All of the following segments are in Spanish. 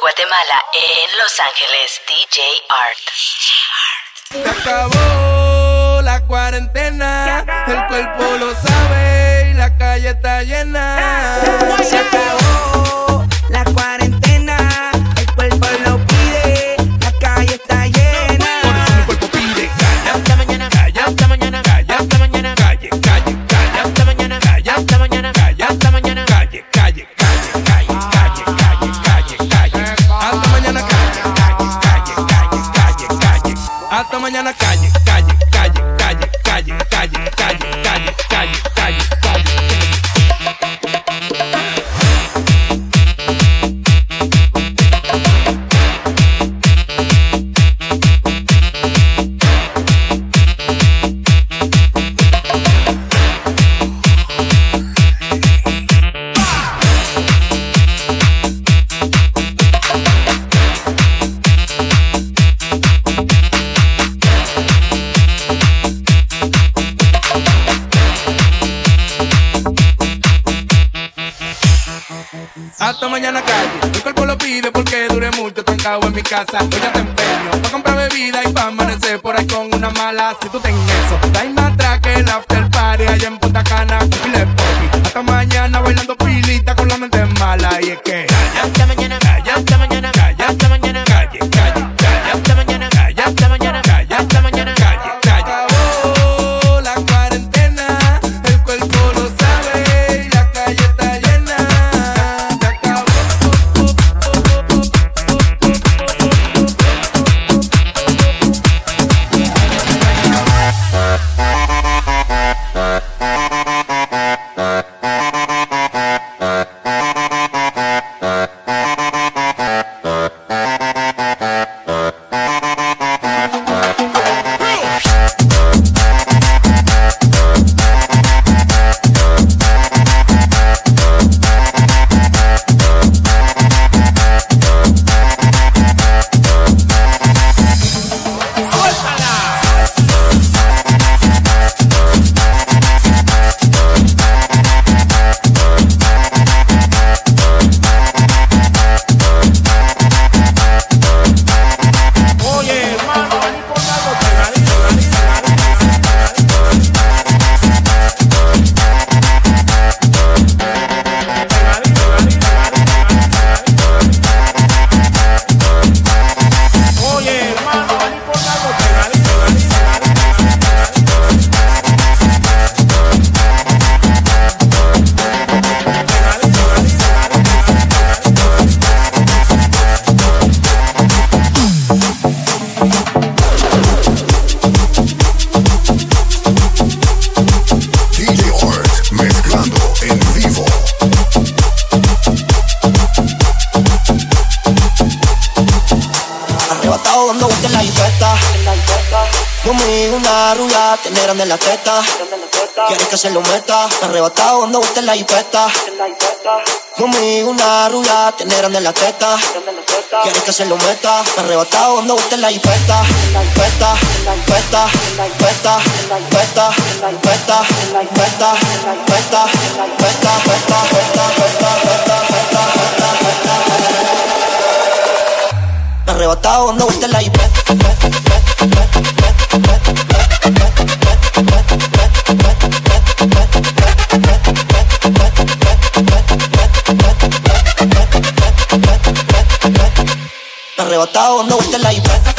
Guatemala, en Los Ángeles, DJ Art. Se acabó la cuarentena, el cuerpo lo sabe y la calle está llena. Se acabó mañana calle. casa. que se lo meta. Arrebatado usted la hipeta. Mami, una rubia, tener en la teta. Quieres que se lo meta. Arrebatado ando usted en la hipeta. Peta, peta, peta, peta, peta, peta, peta, peta, peta, peta, Arrebatado ando usted en la hipeta. arrebatados, no gusta la imagen.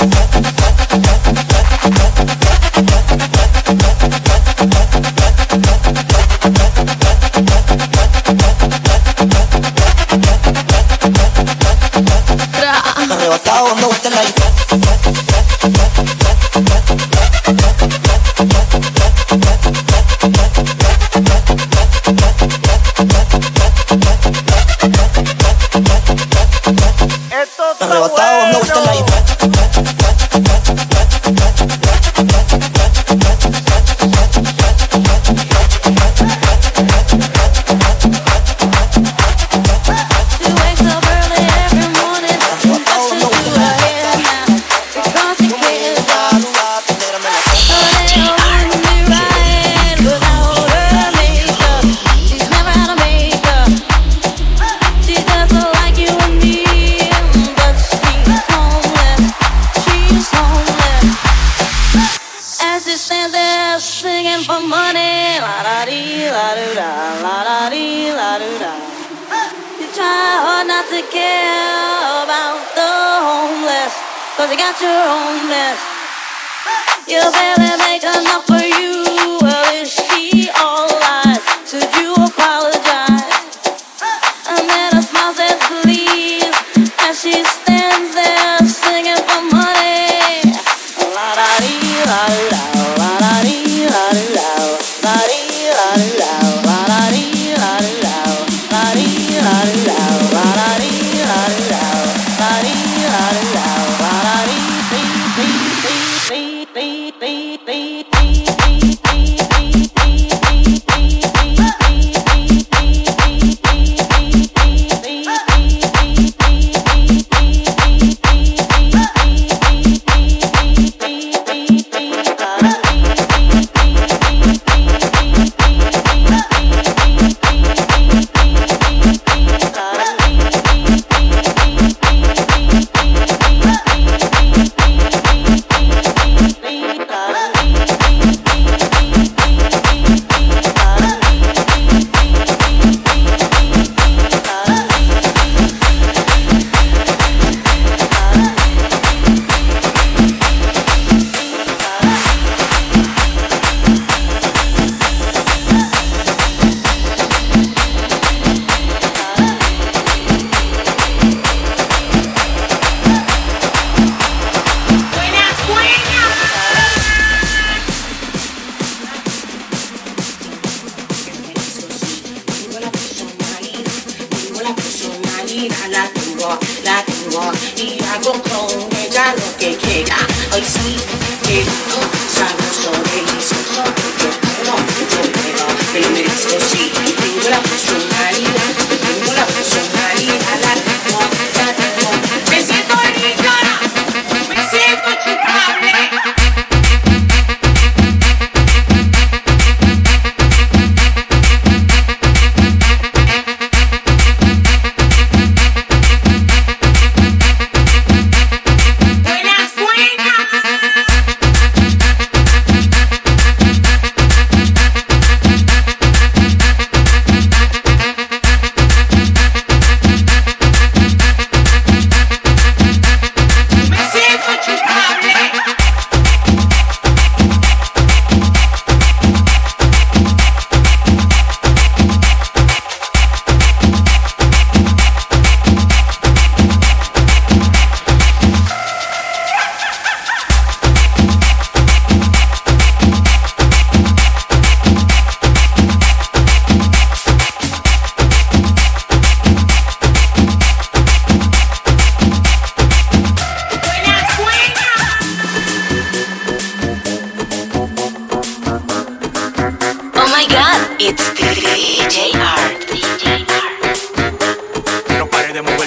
It's DJ Art. DJ Art. No pare de moverlo.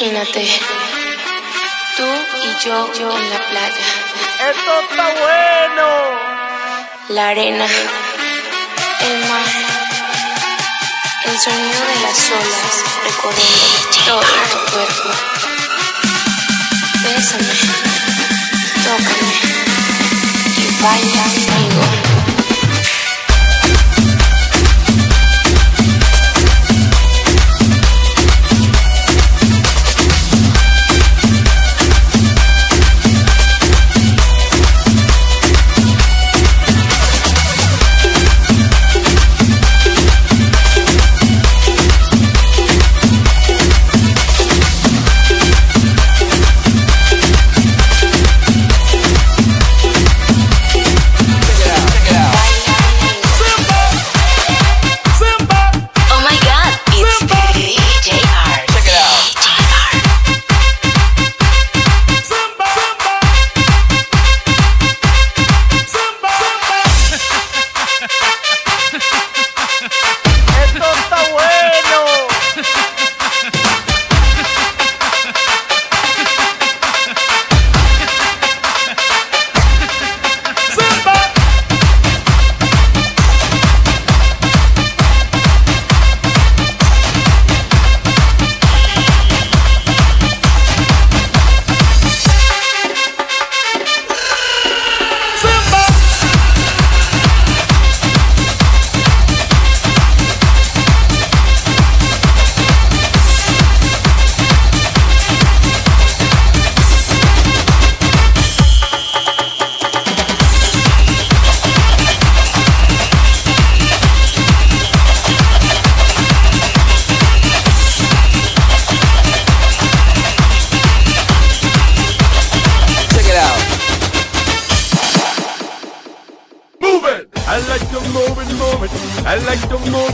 Imagínate, tú y yo, yo en la playa. ¡Esto está bueno! La arena, el mar, el sonido de las olas recorriendo todo tu cuerpo. Bésame, tócame y baila conmigo.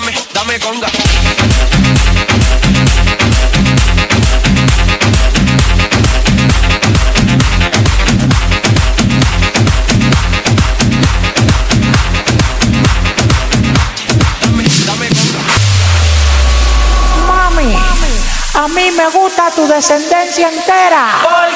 dame, dame conga. Mami, a mí me gusta tu descendencia entera.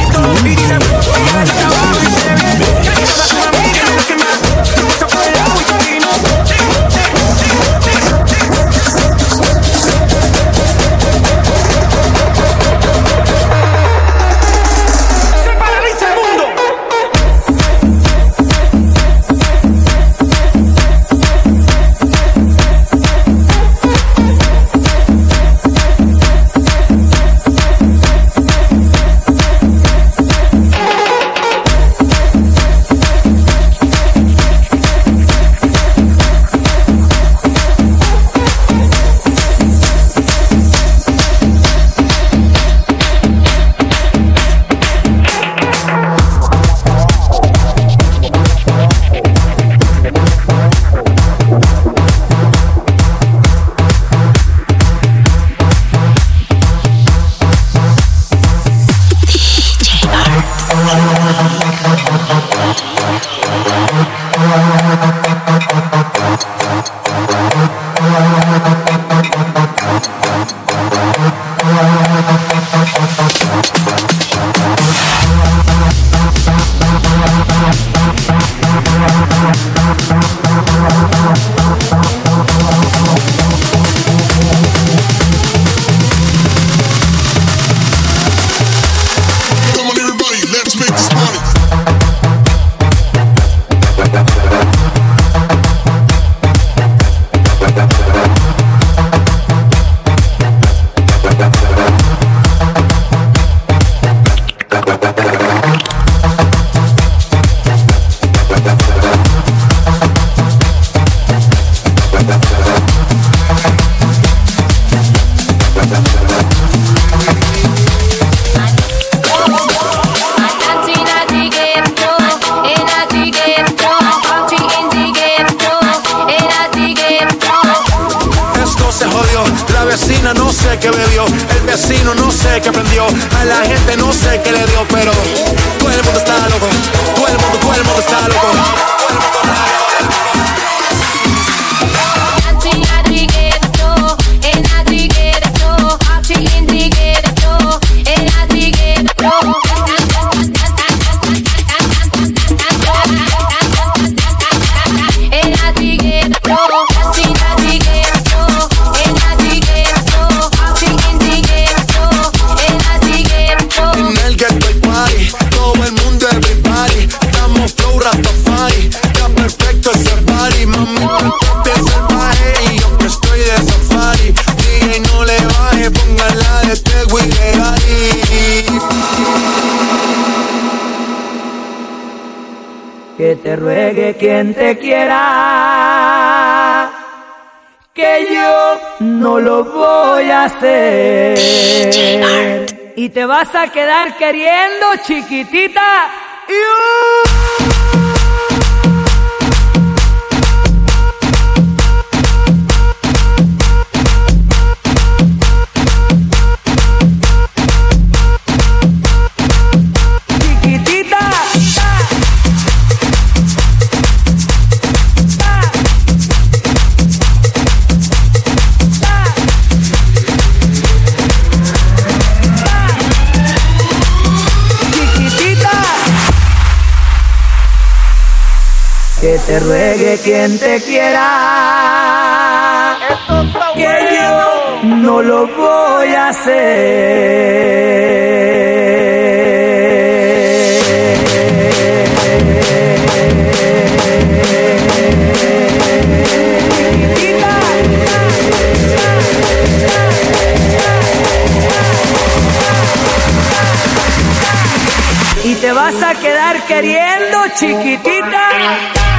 Y dice, de la vecina no sé qué bebió. El vecino no sé qué prendió, a la gente no sé qué le dio, pero todo el mundo está loco, todo el mundo, todo el mundo está loco. Quien te quiera, que yo no lo voy a hacer. Y te vas a quedar queriendo, chiquitita. Chiquitita. Que te ruegue quien te quiera. Que yo no lo voy a hacer. Y te vas a quedar queriendo, chiquitita.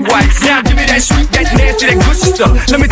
Now give me that sweet, that nasty, that good stuff. Let me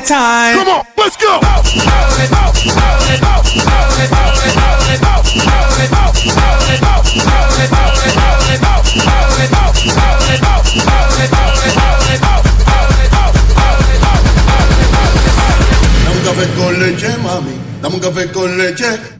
time. Come on, let's go. Dame un café con leche, mami. Dame un café con leche.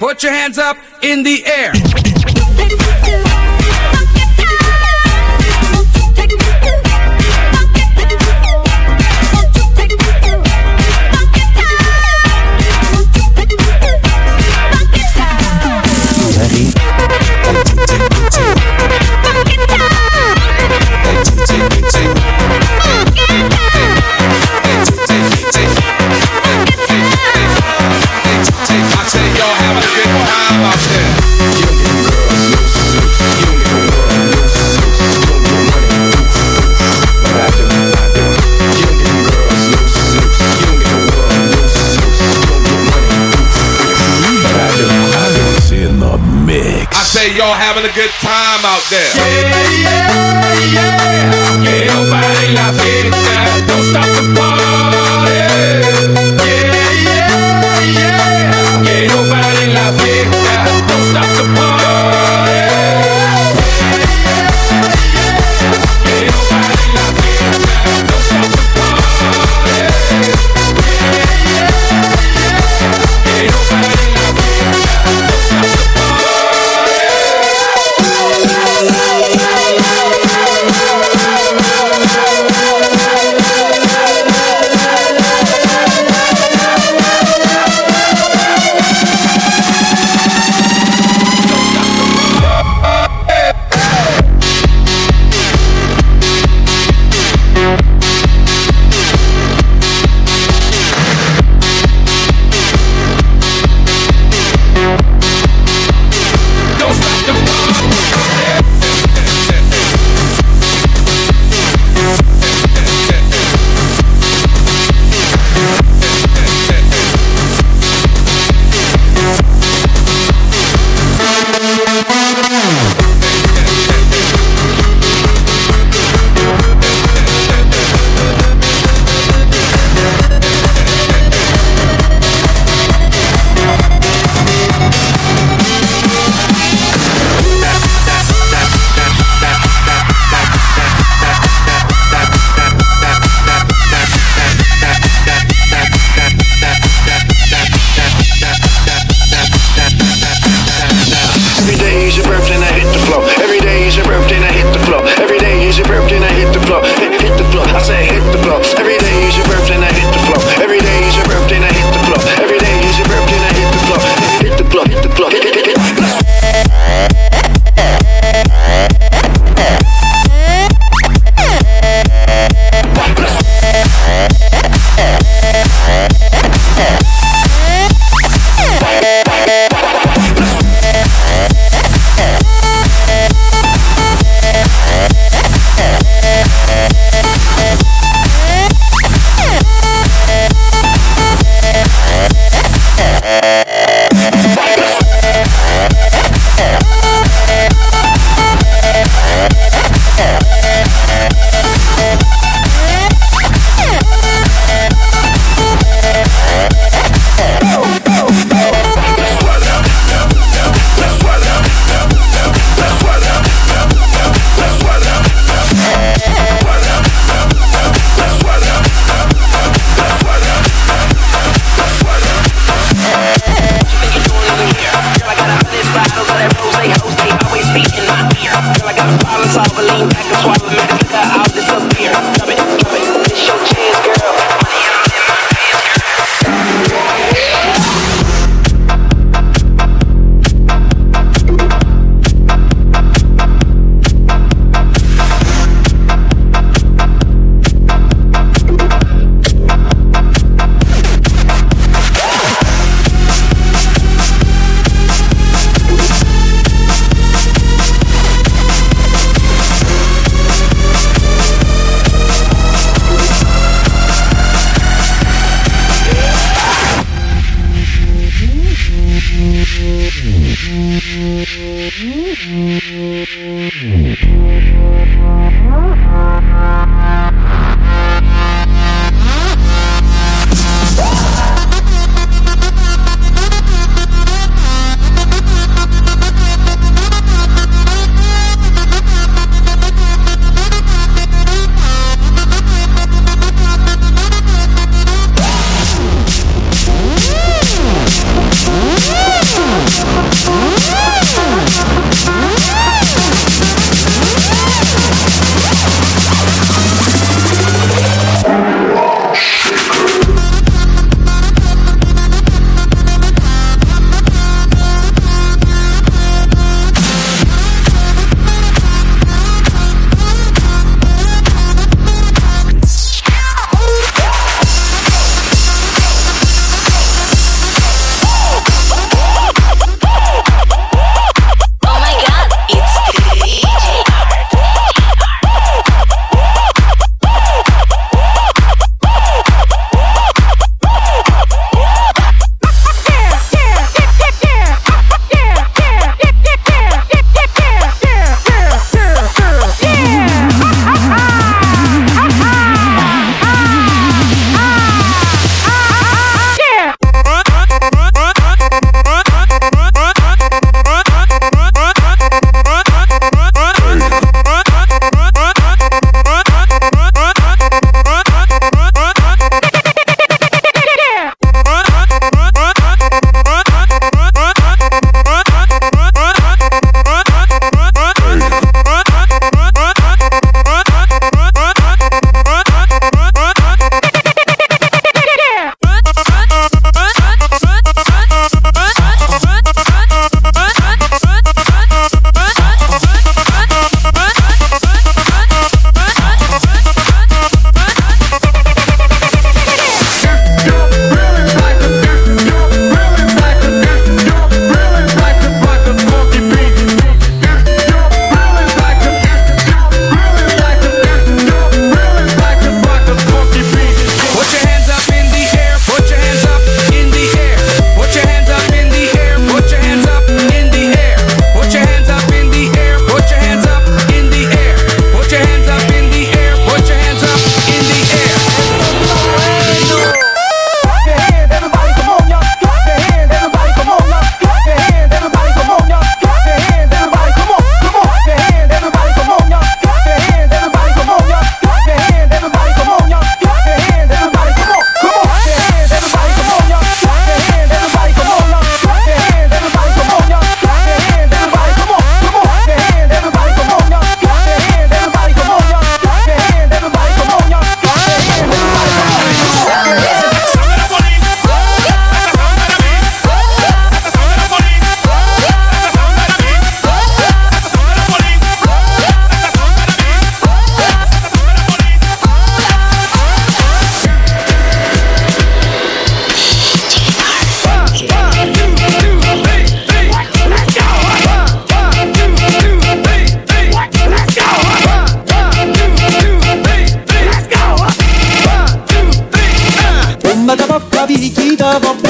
Put your hands up in the air. Good time out there.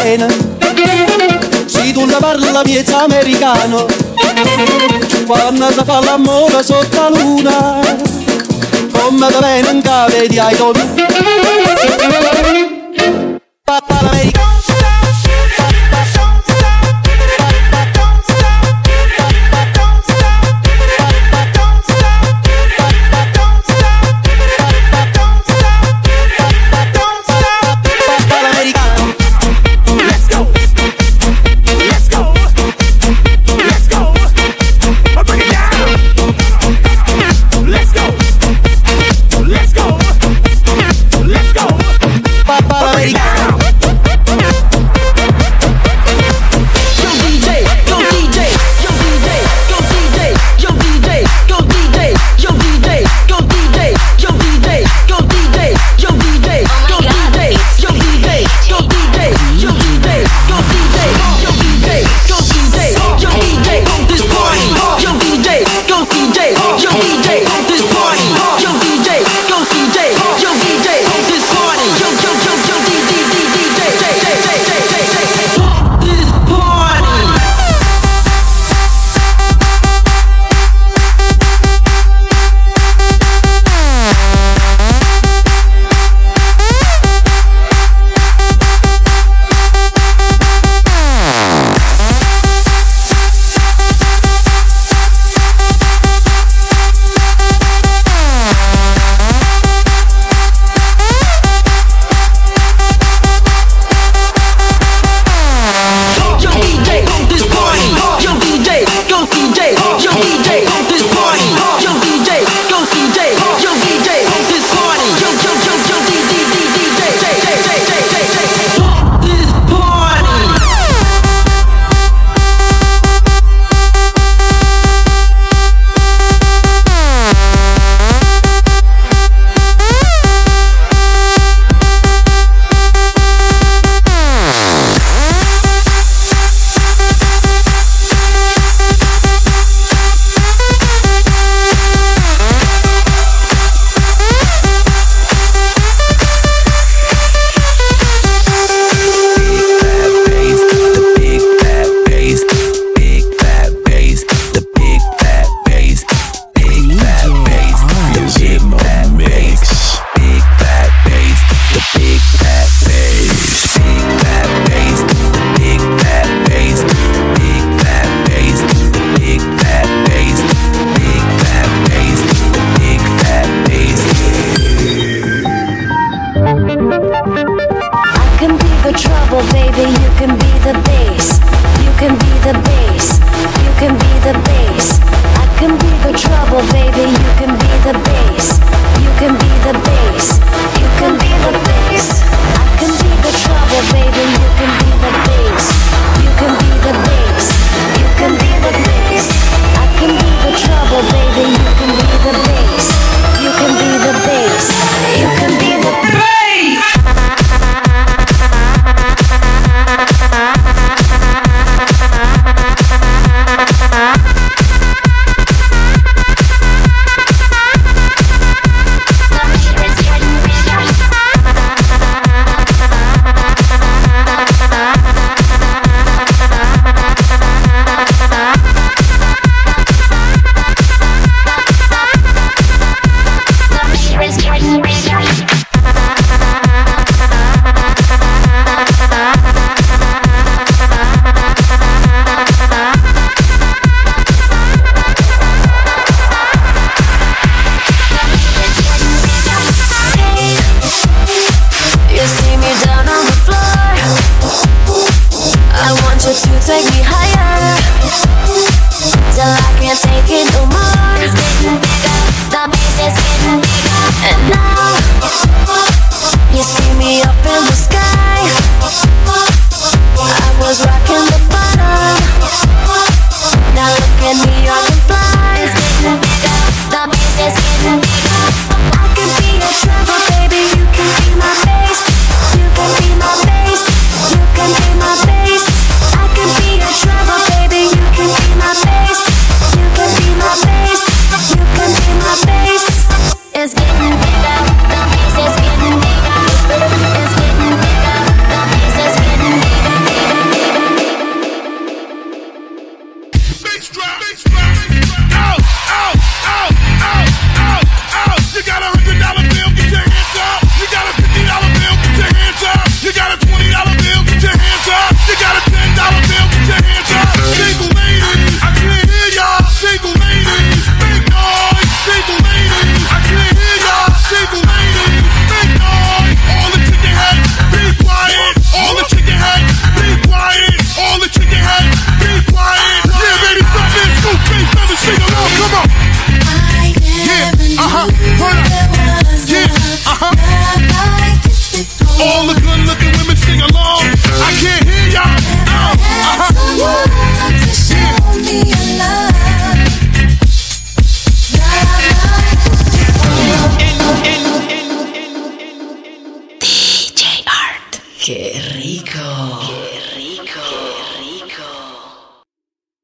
bene. Se tu la parla la americano, quando si fa l'amore sotto la luna, come te vengono cave di topi.